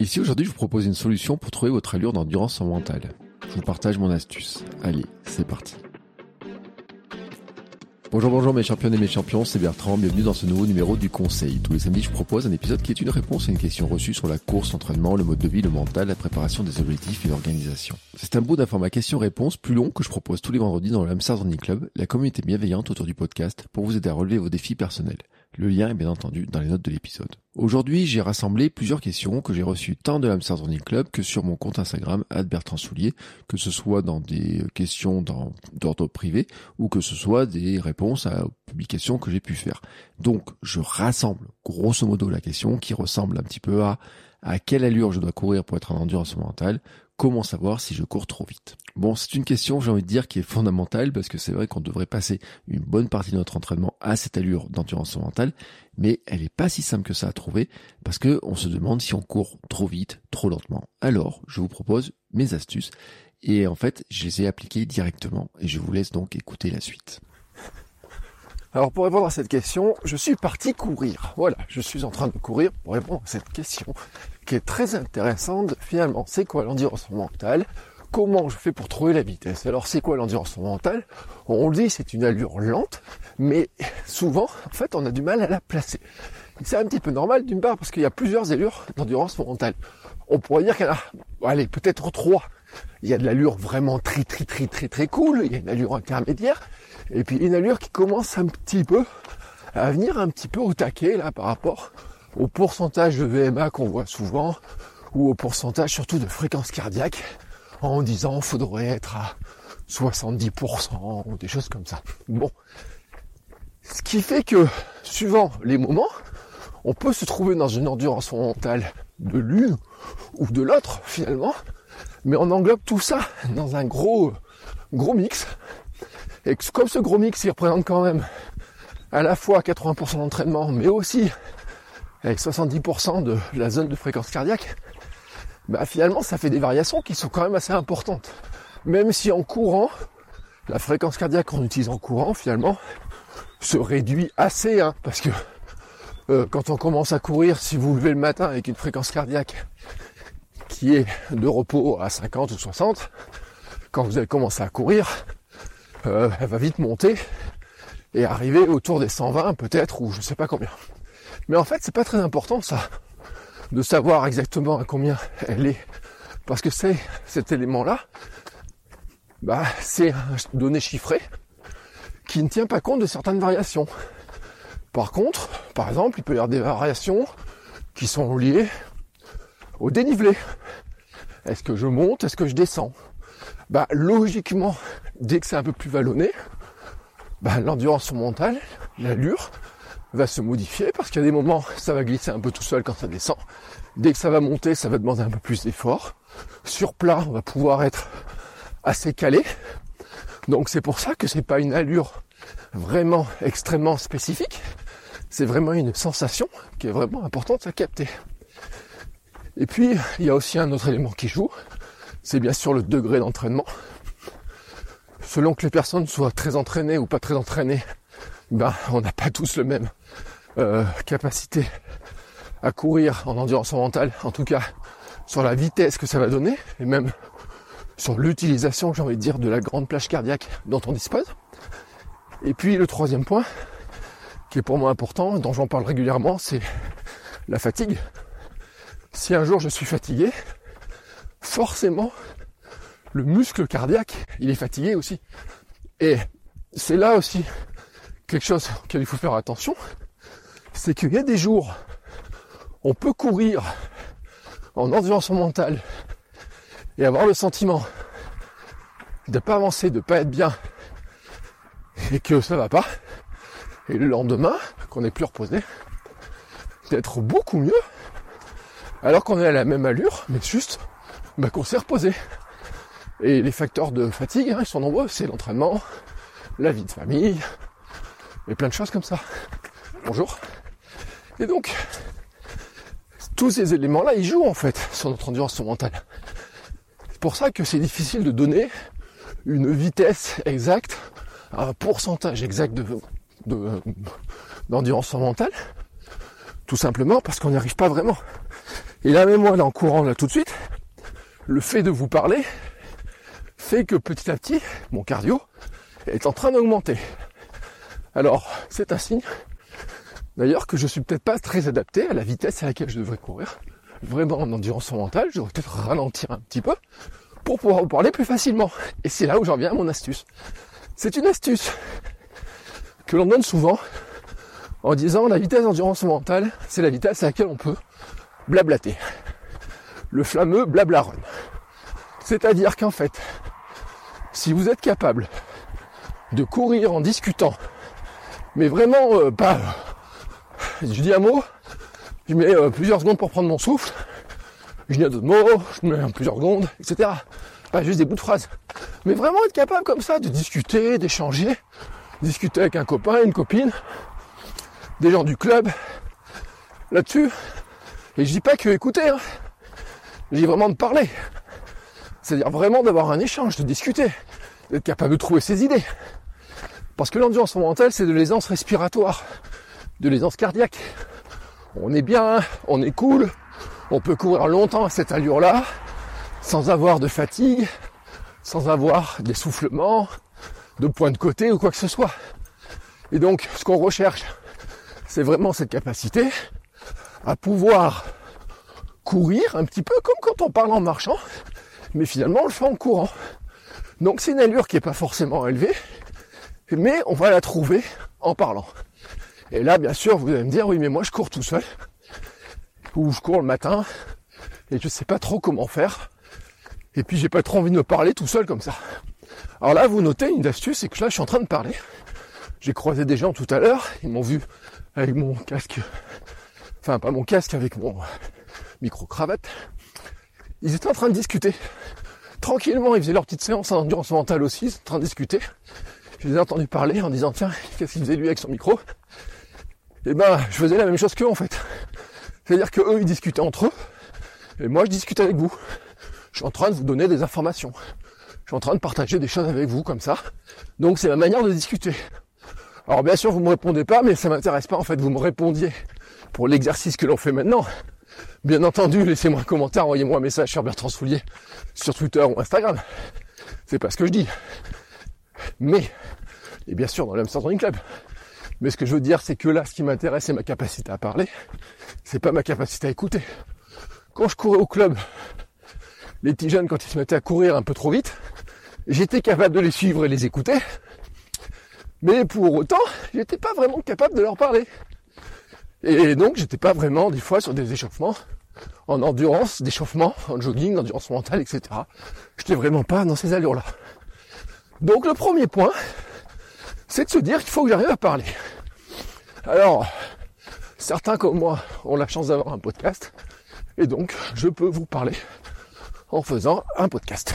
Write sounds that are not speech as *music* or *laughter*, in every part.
Ici aujourd'hui, je vous propose une solution pour trouver votre allure d'endurance mentale. Je vous partage mon astuce. Allez, c'est parti. Bonjour, bonjour mes champions et mes champions, c'est Bertrand, bienvenue dans ce nouveau numéro du Conseil. Tous les samedis, je propose un épisode qui est une réponse à une question reçue sur la course, l'entraînement, le mode de vie, le mental, la préparation des objectifs et l'organisation. C'est un bout d'un format question-réponse plus long que je propose tous les vendredis dans le Hamster Running Club, la communauté bienveillante autour du podcast pour vous aider à relever vos défis personnels. Le lien est bien entendu dans les notes de l'épisode. Aujourd'hui, j'ai rassemblé plusieurs questions que j'ai reçues tant de l'Amsterdam Club que sur mon compte Instagram, Bertrand Soulier, que ce soit dans des questions d'ordre privé ou que ce soit des réponses à publications que j'ai pu faire. Donc, je rassemble grosso modo la question qui ressemble un petit peu à à quelle allure je dois courir pour être en endurance mentale, comment savoir si je cours trop vite? Bon, c'est une question, j'ai envie de dire, qui est fondamentale parce que c'est vrai qu'on devrait passer une bonne partie de notre entraînement à cette allure d'endurance mentale, mais elle n'est pas si simple que ça à trouver parce que on se demande si on court trop vite, trop lentement. Alors, je vous propose mes astuces et en fait, je les ai appliquées directement et je vous laisse donc écouter la suite. Alors pour répondre à cette question, je suis parti courir. Voilà, je suis en train de courir pour répondre à cette question qui est très intéressante finalement. C'est quoi l'endurance mentale? Comment je fais pour trouver la vitesse? Alors c'est quoi l'endurance mentale? On le dit, c'est une allure lente, mais souvent, en fait, on a du mal à la placer. C'est un petit peu normal d'une part parce qu'il y a plusieurs allures d'endurance mentale. On pourrait dire qu'il y a, allez, peut-être trois. Il y a de l'allure vraiment très très très très très cool, il y a une allure intermédiaire, et puis une allure qui commence un petit peu à venir un petit peu au taquet là par rapport au pourcentage de VMA qu'on voit souvent ou au pourcentage surtout de fréquence cardiaque en disant faudrait être à 70% ou des choses comme ça. Bon. Ce qui fait que suivant les moments, on peut se trouver dans une endurance mentale de l'une ou de l'autre finalement, mais on englobe tout ça *laughs* dans un gros gros mix et comme ce gros mix, il représente quand même à la fois 80% d'entraînement, mais aussi avec 70% de la zone de fréquence cardiaque, bah finalement ça fait des variations qui sont quand même assez importantes. Même si en courant, la fréquence cardiaque qu'on utilise en courant finalement se réduit assez, hein, parce que euh, quand on commence à courir, si vous levez le matin avec une fréquence cardiaque est de repos à 50 ou 60, quand vous allez commencer à courir, euh, elle va vite monter et arriver autour des 120 peut-être ou je sais pas combien. Mais en fait, c'est pas très important ça de savoir exactement à combien elle est parce que c'est cet élément-là bah, c'est un donné chiffré qui ne tient pas compte de certaines variations. Par contre, par exemple, il peut y avoir des variations qui sont liées au dénivelé. Est-ce que je monte Est-ce que je descends? Bah, logiquement, dès que c'est un peu plus vallonné, bah, l'endurance mentale, l'allure, va se modifier parce qu'il y a des moments, ça va glisser un peu tout seul quand ça descend. Dès que ça va monter, ça va demander un peu plus d'effort. Sur plat, on va pouvoir être assez calé. Donc c'est pour ça que c'est pas une allure vraiment extrêmement spécifique. C'est vraiment une sensation qui est vraiment importante à capter. Et puis, il y a aussi un autre élément qui joue, c'est bien sûr le degré d'entraînement. Selon que les personnes soient très entraînées ou pas très entraînées, ben, on n'a pas tous le même euh, capacité à courir en endurance mentale, en tout cas sur la vitesse que ça va donner, et même sur l'utilisation, j'ai envie de dire, de la grande plage cardiaque dont on dispose. Et puis le troisième point, qui est pour moi important, dont j'en parle régulièrement, c'est la fatigue. Si un jour je suis fatigué, forcément, le muscle cardiaque, il est fatigué aussi. Et c'est là aussi quelque chose auquel il faut faire attention, c'est qu'il y a des jours, on peut courir en endurance mentale et avoir le sentiment de pas avancer, de pas être bien et que ça va pas. Et le lendemain, qu'on est plus reposé, d'être beaucoup mieux, alors qu'on est à la même allure, mais juste bah, qu'on s'est reposé. Et les facteurs de fatigue, hein, ils sont nombreux, c'est l'entraînement, la vie de famille, et plein de choses comme ça. Bonjour. Et donc, tous ces éléments-là, ils jouent en fait sur notre endurance mentale. C'est pour ça que c'est difficile de donner une vitesse exacte, un pourcentage exact de, d'endurance mentale, tout simplement parce qu'on n'y arrive pas vraiment. Et là même moi, là en courant là tout de suite, le fait de vous parler fait que petit à petit, mon cardio est en train d'augmenter. Alors, c'est un signe, d'ailleurs, que je suis peut-être pas très adapté à la vitesse à laquelle je devrais courir. Vraiment en endurance mentale, je devrais peut-être ralentir un petit peu pour pouvoir vous parler plus facilement. Et c'est là où j'en viens à mon astuce. C'est une astuce que l'on donne souvent en disant la vitesse d'endurance mentale, c'est la vitesse à laquelle on peut blablater. Le fameux blabla run. C'est-à-dire qu'en fait, si vous êtes capable de courir en discutant, mais vraiment euh, pas, je dis un mot, je mets euh, plusieurs secondes pour prendre mon souffle, je dis d'autres mots, je mets plusieurs secondes, etc. Pas juste des bouts de phrases. Mais vraiment être capable comme ça de discuter, d'échanger, discuter avec un copain, une copine, des gens du club, là-dessus. Et je dis pas que écouter, hein. dis vraiment de parler. C'est-à-dire vraiment d'avoir un échange, de discuter, d'être capable de trouver ses idées. Parce que l'endurance mentale, c'est de l'aisance respiratoire, de l'aisance cardiaque. On est bien, on est cool, on peut courir longtemps à cette allure-là, sans avoir de fatigue, sans avoir d'essoufflement, de points de côté ou quoi que ce soit. Et donc, ce qu'on recherche, c'est vraiment cette capacité à pouvoir courir un petit peu comme quand on parle en marchant, mais finalement on le fait en courant. Donc c'est une allure qui n'est pas forcément élevée, mais on va la trouver en parlant. Et là, bien sûr, vous allez me dire, oui, mais moi je cours tout seul, ou je cours le matin, et je sais pas trop comment faire, et puis j'ai pas trop envie de me parler tout seul comme ça. Alors là, vous notez une astuce, c'est que là, je suis en train de parler. J'ai croisé des gens tout à l'heure, ils m'ont vu avec mon casque, enfin pas mon casque, avec mon micro-cravate. Ils étaient en train de discuter. Tranquillement, ils faisaient leur petite séance en endurance mentale aussi, ils étaient en train de discuter. Je les ai entendus parler en disant, tiens, qu'est-ce qu'il faisait lui avec son micro? Et eh ben, je faisais la même chose qu'eux en fait. C'est-à-dire que eux, ils discutaient entre eux, et moi, je discute avec vous. Je suis en train de vous donner des informations. Je suis en train de partager des choses avec vous comme ça. Donc c'est ma manière de discuter. Alors bien sûr, vous me répondez pas, mais ça m'intéresse pas en fait. Vous me répondiez pour l'exercice que l'on fait maintenant. Bien entendu, laissez-moi un commentaire, envoyez-moi un message sur Bertrand Soulier, sur Twitter ou Instagram. C'est pas ce que je dis. Mais, et bien sûr dans l'Amsterdam Running Club. Mais ce que je veux dire, c'est que là, ce qui m'intéresse, c'est ma capacité à parler. C'est pas ma capacité à écouter. Quand je courais au club, les petits jeunes, quand ils se mettaient à courir un peu trop vite, j'étais capable de les suivre et les écouter. Mais pour autant, j'étais pas vraiment capable de leur parler. Et donc, j'étais pas vraiment, des fois, sur des échauffements, en endurance, d'échauffement, en jogging, endurance mentale, etc. J'étais vraiment pas dans ces allures-là. Donc, le premier point, c'est de se dire qu'il faut que j'arrive à parler. Alors, certains comme moi ont la chance d'avoir un podcast, et donc, je peux vous parler en faisant un podcast.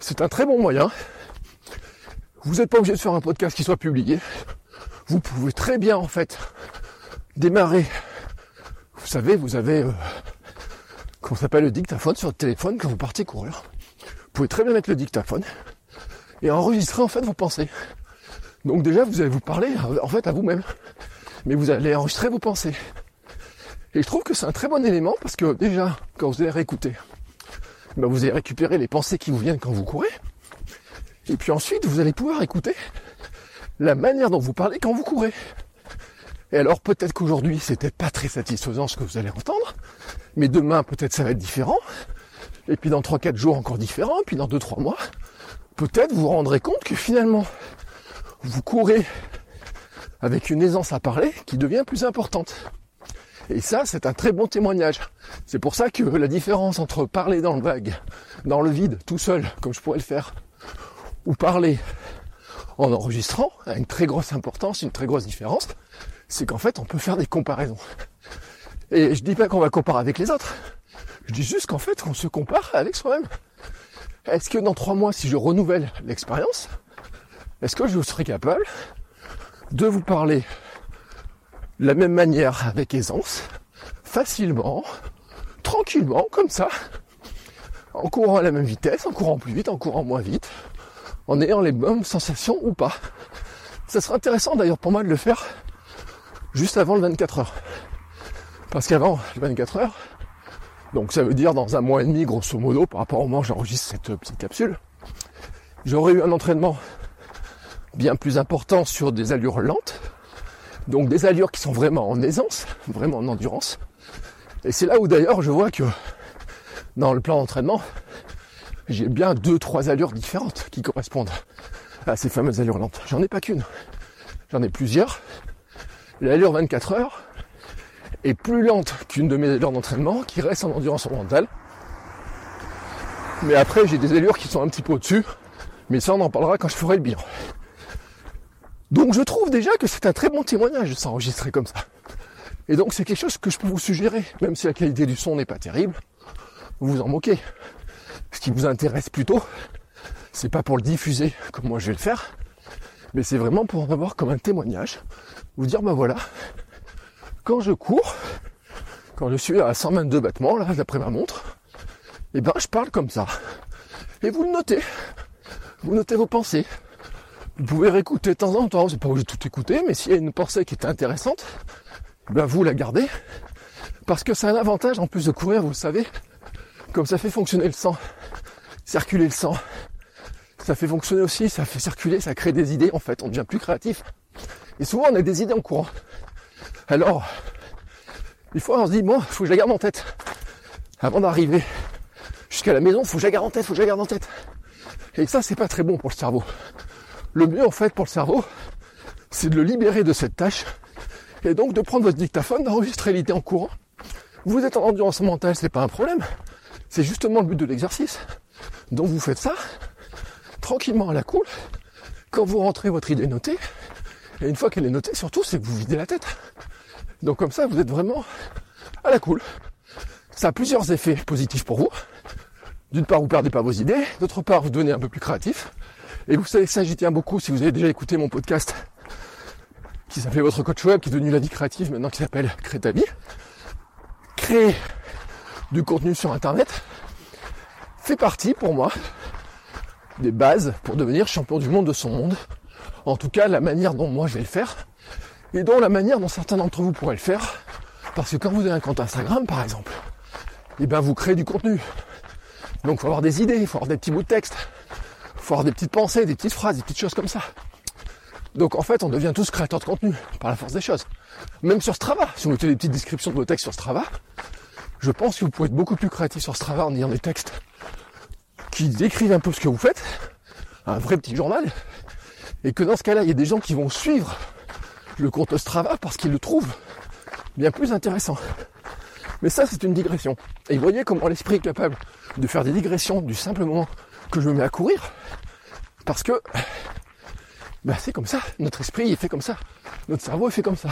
C'est un très bon moyen vous n'êtes pas obligé de faire un podcast qui soit publié. Vous pouvez très bien en fait démarrer. Vous savez, vous avez euh, comment s'appelle le dictaphone sur le téléphone quand vous partez courir? Vous pouvez très bien mettre le dictaphone et enregistrer en fait vos pensées. Donc déjà vous allez vous parler en fait à vous-même. Mais vous allez enregistrer vos pensées. Et je trouve que c'est un très bon élément parce que déjà, quand vous allez réécouter, ben, vous allez récupérer les pensées qui vous viennent quand vous courez. Et puis ensuite, vous allez pouvoir écouter la manière dont vous parlez quand vous courez. Et alors peut-être qu'aujourd'hui, c'était pas très satisfaisant ce que vous allez entendre, mais demain, peut-être ça va être différent. Et puis dans 3-4 jours, encore différent. Et puis dans 2-3 mois, peut-être vous vous rendrez compte que finalement, vous courez avec une aisance à parler qui devient plus importante. Et ça, c'est un très bon témoignage. C'est pour ça que la différence entre parler dans le vague, dans le vide, tout seul, comme je pourrais le faire, ou parler en enregistrant a une très grosse importance, une très grosse différence, c'est qu'en fait on peut faire des comparaisons. Et je dis pas qu'on va comparer avec les autres, je dis juste qu'en fait on se compare avec soi-même. Est-ce que dans trois mois, si je renouvelle l'expérience, est-ce que je serai capable de vous parler de la même manière avec aisance, facilement, tranquillement, comme ça, en courant à la même vitesse, en courant plus vite, en courant moins vite, en ayant les mêmes sensations ou pas? Ça serait intéressant d'ailleurs pour moi de le faire juste avant le 24 heures. Parce qu'avant le 24 heures, donc ça veut dire dans un mois et demi grosso modo par rapport au moment où j'enregistre cette petite capsule, j'aurais eu un entraînement bien plus important sur des allures lentes, donc des allures qui sont vraiment en aisance, vraiment en endurance. Et c'est là où d'ailleurs je vois que dans le plan d'entraînement, j'ai bien deux, trois allures différentes qui correspondent à ces fameuses allures lentes. J'en ai pas qu'une. J'en ai plusieurs. L'allure 24 heures est plus lente qu'une de mes allures d'entraînement qui reste en endurance mentale. Mais après, j'ai des allures qui sont un petit peu au-dessus. Mais ça, on en parlera quand je ferai le bilan. Donc je trouve déjà que c'est un très bon témoignage de s'enregistrer comme ça. Et donc c'est quelque chose que je peux vous suggérer, même si la qualité du son n'est pas terrible, vous vous en moquez. Ce qui vous intéresse plutôt, c'est pas pour le diffuser comme moi je vais le faire, mais c'est vraiment pour en avoir comme un témoignage, vous dire ben voilà, quand je cours, quand je suis à 122 battements là d'après ma montre, et eh ben je parle comme ça. Et vous le notez. Vous notez vos pensées. Vous pouvez réécouter de temps en temps, c'est pas obligé de tout écouter, mais s'il y a une pensée qui est intéressante, ben vous la gardez. Parce que c'est un avantage en plus de courir, vous le savez, comme ça fait fonctionner le sang, circuler le sang. Ça fait fonctionner aussi, ça fait circuler, ça crée des idées en fait, on devient plus créatif. Et souvent on a des idées en courant. Alors, des fois on se dit, bon, faut que je la garde en tête. Avant d'arriver jusqu'à la maison, faut que je la garde en tête, faut que je la garde en tête. Et ça, c'est pas très bon pour le cerveau. Le mieux, en fait, pour le cerveau, c'est de le libérer de cette tâche et donc de prendre votre dictaphone, d'enregistrer l'idée en courant. Vous êtes en endurance mentale, c'est pas un problème. C'est justement le but de l'exercice. Donc vous faites ça tranquillement à la cool. Quand vous rentrez votre idée notée, et une fois qu'elle est notée, surtout, c'est que vous videz la tête. Donc comme ça, vous êtes vraiment à la cool. Ça a plusieurs effets positifs pour vous. D'une part, vous perdez pas vos idées. D'autre part, vous devenez un peu plus créatif. Et vous savez, ça j'y tiens beaucoup si vous avez déjà écouté mon podcast qui s'appelait Votre coach web, qui est devenu la vie créative maintenant qui s'appelle Crée ta vie. Créer du contenu sur internet fait partie pour moi des bases pour devenir champion du monde de son monde. En tout cas, la manière dont moi je vais le faire et dont la manière dont certains d'entre vous pourraient le faire. Parce que quand vous avez un compte Instagram, par exemple, et eh ben vous créez du contenu. Donc il faut avoir des idées, il faut avoir des petits bouts de texte, faut avoir des petites pensées, des petites phrases, des petites choses comme ça. Donc en fait, on devient tous créateurs de contenu par la force des choses. Même sur Strava, si vous mettez des petites descriptions de vos textes sur Strava, je pense que vous pouvez être beaucoup plus créatif sur Strava en ayant des textes qui décrivent un peu ce que vous faites, un vrai petit journal, et que dans ce cas-là, il y a des gens qui vont suivre le compte Strava parce qu'ils le trouvent bien plus intéressant. Mais ça, c'est une digression. Et vous voyez comment l'esprit est capable de faire des digressions du simple moment que je me mets à courir, parce que bah, c'est comme ça, notre esprit est fait comme ça, notre cerveau est fait comme ça.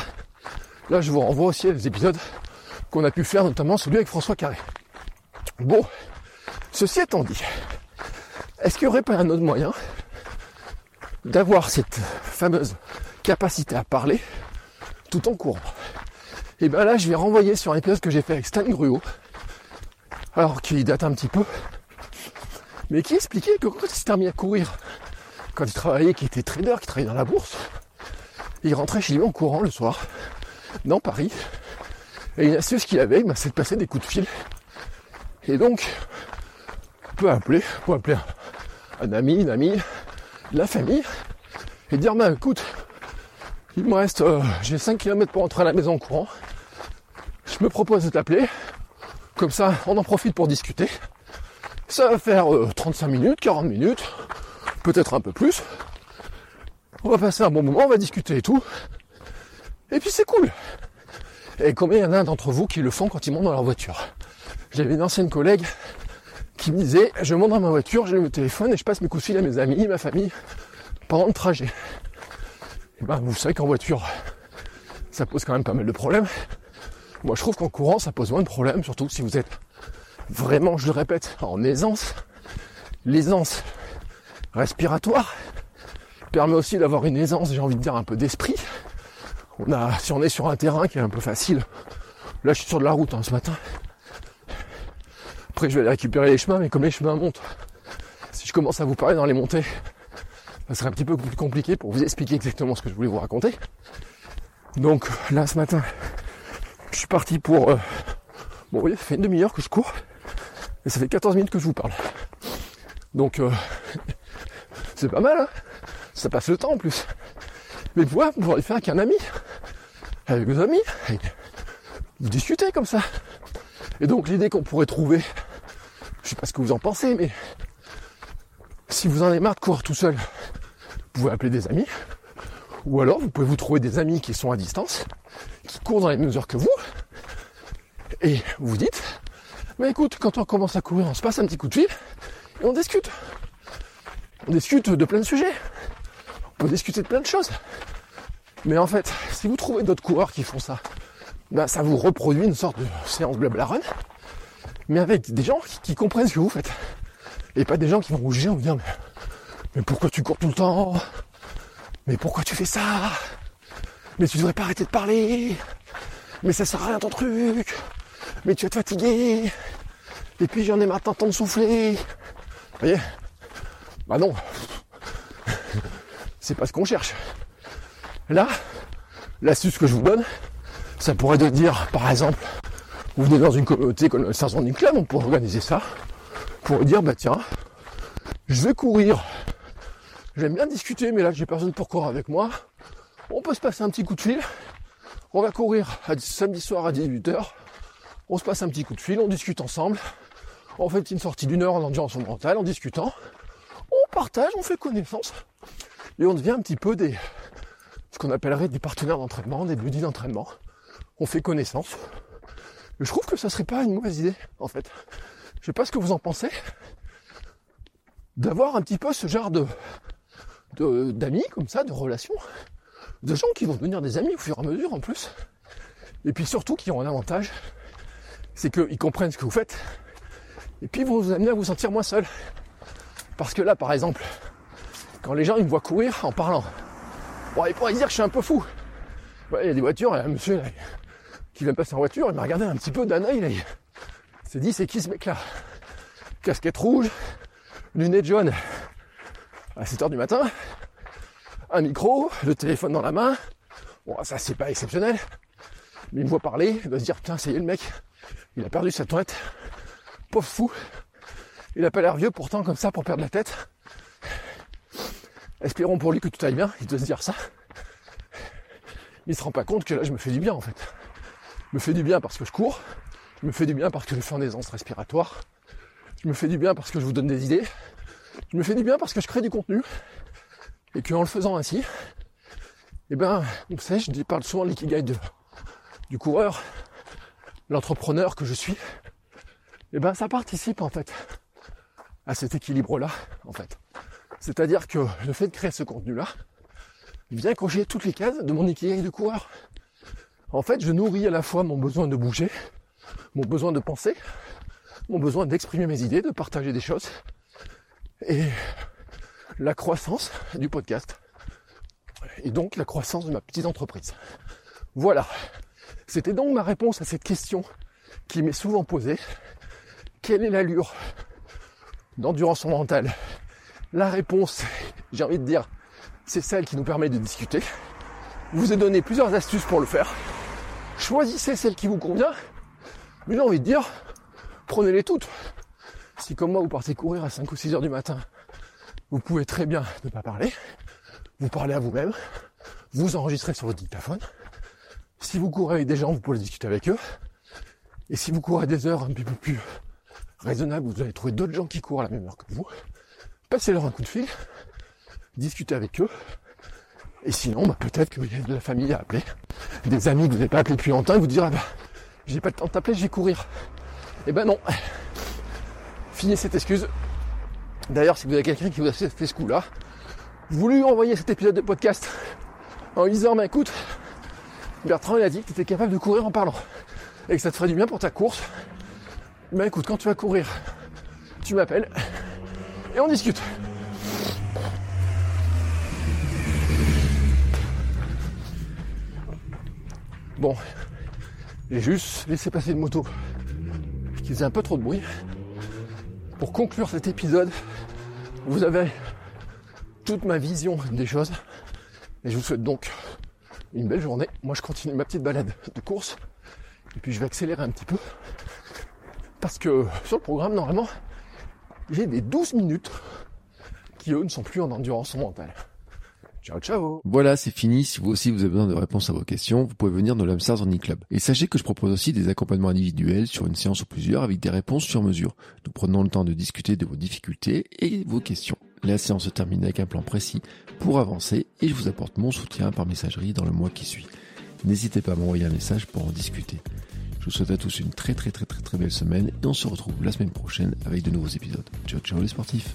Là je vous renvoie aussi à des épisodes qu'on a pu faire, notamment celui avec François Carré. Bon, ceci étant dit, est-ce qu'il n'y aurait pas un autre moyen d'avoir cette fameuse capacité à parler tout en courant? Et bien là je vais renvoyer sur un épisode que j'ai fait avec Stan Gruo, alors qui date un petit peu, mais qui expliquait que quand il s'est mis à courir, quand il travaillait, qui était trader, qui travaillait dans la bourse, il rentrait chez lui en courant le soir, dans Paris, et une astuce qu'il avait, c'est de passer des coups de fil. Et donc, appeler, peut appeler un, ami, une amie, la famille, et dire, bah écoute, il me reste, euh, j'ai 5 km pour rentrer à la maison en courant, je me propose de t'appeler, comme ça on en profite pour discuter, ça va faire 35 euh, minutes, 40 minutes, peut-être un peu plus. On va passer un bon moment, on va discuter et tout. Et puis c'est cool. Et combien il y en a d'entre vous qui le font quand ils montent dans leur voiture? J'avais une ancienne collègue qui me disait, je monte dans ma voiture, je le téléphone et je passe mes coups de fil à mes amis, ma famille, pendant le trajet. Et ben, vous savez qu'en voiture, ça pose quand même pas mal de problèmes. Moi, je trouve qu'en courant, ça pose moins de problèmes, surtout si vous êtes vraiment, je le répète, en aisance. L'aisance respiratoire permet aussi d'avoir une aisance, j'ai envie de dire, un peu d'esprit. On a, si on est sur un terrain qui est un peu facile, là je suis sur de la route hein, ce matin. Après je vais aller récupérer les chemins, mais comme les chemins montent, si je commence à vous parler dans les montées, ça serait un petit peu plus compliqué pour vous expliquer exactement ce que je voulais vous raconter. Donc là ce matin, je suis parti pour... Euh, bon oui, ça fait une demi-heure que je cours, et ça fait 14 minutes que je vous parle. Donc euh, c'est pas mal, hein ça passe le temps en plus. Mais vous pouvoir le faire avec un ami, avec vos amis, vous discutez comme ça. Et donc l'idée qu'on pourrait trouver, je sais pas ce que vous en pensez, mais si vous en avez marre de courir tout seul, vous pouvez appeler des amis. Ou alors vous pouvez vous trouver des amis qui sont à distance, qui courent dans les mêmes heures que vous. Et vous dites, mais écoute, quand on commence à courir, on se passe un petit coup de fil et on discute. On discute de plein de sujets. On peut discuter de plein de choses. Mais en fait, si vous trouvez d'autres coureurs qui font ça, ben ça vous reproduit une sorte de séance blabla run, mais avec des gens qui, comprennent ce que vous faites. Et pas des gens qui vont juger en vous disant mais, pourquoi tu cours tout le temps? Mais pourquoi tu fais ça? Mais tu devrais pas arrêter de parler. Mais ça sert à rien ton truc. Mais tu vas te fatiguer. Et puis j'en ai marre de souffler. Vous voyez? Bah non. C'est pas ce qu'on cherche. Là, l'astuce que je vous donne, ça pourrait de dire, par exemple, vous venez dans une communauté comme le 500 club, on pourrait organiser ça, pour dire, bah tiens, je vais courir. J'aime bien discuter, mais là j'ai personne pour courir avec moi. On peut se passer un petit coup de fil. On va courir samedi soir à 18h. On se passe un petit coup de fil, on discute ensemble. On fait une sortie d'une heure en endurance mentale, en discutant. On partage, on fait connaissance. Et on devient un petit peu des, ce qu'on appellerait des partenaires d'entraînement, des buddies d'entraînement. On fait connaissance. Je trouve que ça serait pas une mauvaise idée, en fait. Je sais pas ce que vous en pensez. D'avoir un petit peu ce genre de, d'amis comme ça, de relations, de gens qui vont devenir des amis au fur et à mesure en plus. Et puis surtout qui ont un avantage, c'est qu'ils comprennent ce que vous faites. Et puis ils vont vous amener à vous sentir moins seul. Parce que là, par exemple, quand les gens ils me voient courir en parlant, Bon, il pourrait dire que je suis un peu fou. il y a des voitures, a un monsieur qui vient passer en voiture, il m'a regardé un petit peu d'un œil, il *laughs* s'est dit c'est qui ce mec là Casquette rouge, lunettes jaunes à 7h du matin, un micro, le téléphone dans la main. Bon ça c'est pas exceptionnel. Mais il me voit parler, il va se dire putain c'est le mec, il a perdu sa tête. Pauvre fou. Il a pas l'air vieux pourtant comme ça pour perdre la tête. Espérons pour lui que tout aille bien, il doit se dire ça. Il se rend pas compte que là je me fais du bien en fait. Me fais du bien parce que je cours, je me fais du bien parce que je fais un aisance respiratoire, je me fais du bien parce que je vous donne des idées, je me fais du bien parce que je crée du contenu, et qu'en le faisant ainsi, eh ben, vous savez, je parle souvent de l'ikigai du coureur, l'entrepreneur que je suis, eh ben ça participe en fait à cet équilibre-là, en fait. C'est-à-dire que le fait de créer ce contenu-là vient cocher toutes les cases de mon équilibre de coureur. En fait, je nourris à la fois mon besoin de bouger, mon besoin de penser, mon besoin d'exprimer mes idées, de partager des choses, et la croissance du podcast. Et donc la croissance de ma petite entreprise. Voilà. C'était donc ma réponse à cette question qui m'est souvent posée. Quelle est l'allure d'endurance mentale? La réponse, j'ai envie de dire, c'est celle qui nous permet de discuter. Je vous ai donné plusieurs astuces pour le faire. Choisissez celle qui vous convient. Mais j'ai envie de dire, prenez-les toutes. Si comme moi vous partez courir à 5 ou 6 heures du matin, vous pouvez très bien ne pas parler. Vous parlez à vous-même. Vous enregistrez sur votre dictaphone. Si vous courez avec des gens, vous pouvez discuter avec eux. Et si vous courez des heures un petit peu plus raisonnables, vous allez trouver d'autres gens qui courent à la même heure que vous passez-leur un coup de fil, discutez avec eux. Et sinon, bah, peut-être qu'il y a de la famille à appeler, des amis que vous n'avez pas appelé depuis longtemps, et vous dire, ah bah, j'ai pas le temps de t'appeler, je vais courir. Eh ben non. Finis cette excuse. D'ailleurs, si vous avez quelqu'un qui vous a fait ce coup-là, voulu envoyer cet épisode de podcast en lui disant, bah écoute, Bertrand il a dit que tu étais capable de courir en parlant et que ça te ferait du bien pour ta course. Bah écoute, quand tu vas courir, tu m'appelles et on discute. Bon, j'ai juste laissé passer une moto qui faisait un peu trop de bruit. Pour conclure cet épisode, vous avez toute ma vision des choses. Et je vous souhaite donc une belle journée. Moi, je continue ma petite balade de course. Et puis, je vais accélérer un petit peu. Parce que sur le programme, normalement, j'ai des 12 minutes qui, eux, ne sont plus en endurance mentale. Ciao, ciao Voilà, c'est fini. Si vous aussi vous avez besoin de réponses à vos questions, vous pouvez venir dans l'Amsterdam Running Club. Et sachez que je propose aussi des accompagnements individuels sur une séance ou plusieurs avec des réponses sur mesure. Nous prenons le temps de discuter de vos difficultés et vos questions. La séance se termine avec un plan précis pour avancer et je vous apporte mon soutien par messagerie dans le mois qui suit. N'hésitez pas à m'envoyer un message pour en discuter. Je vous souhaite à tous une très très très très très belle semaine et on se retrouve la semaine prochaine avec de nouveaux épisodes. Ciao ciao les sportifs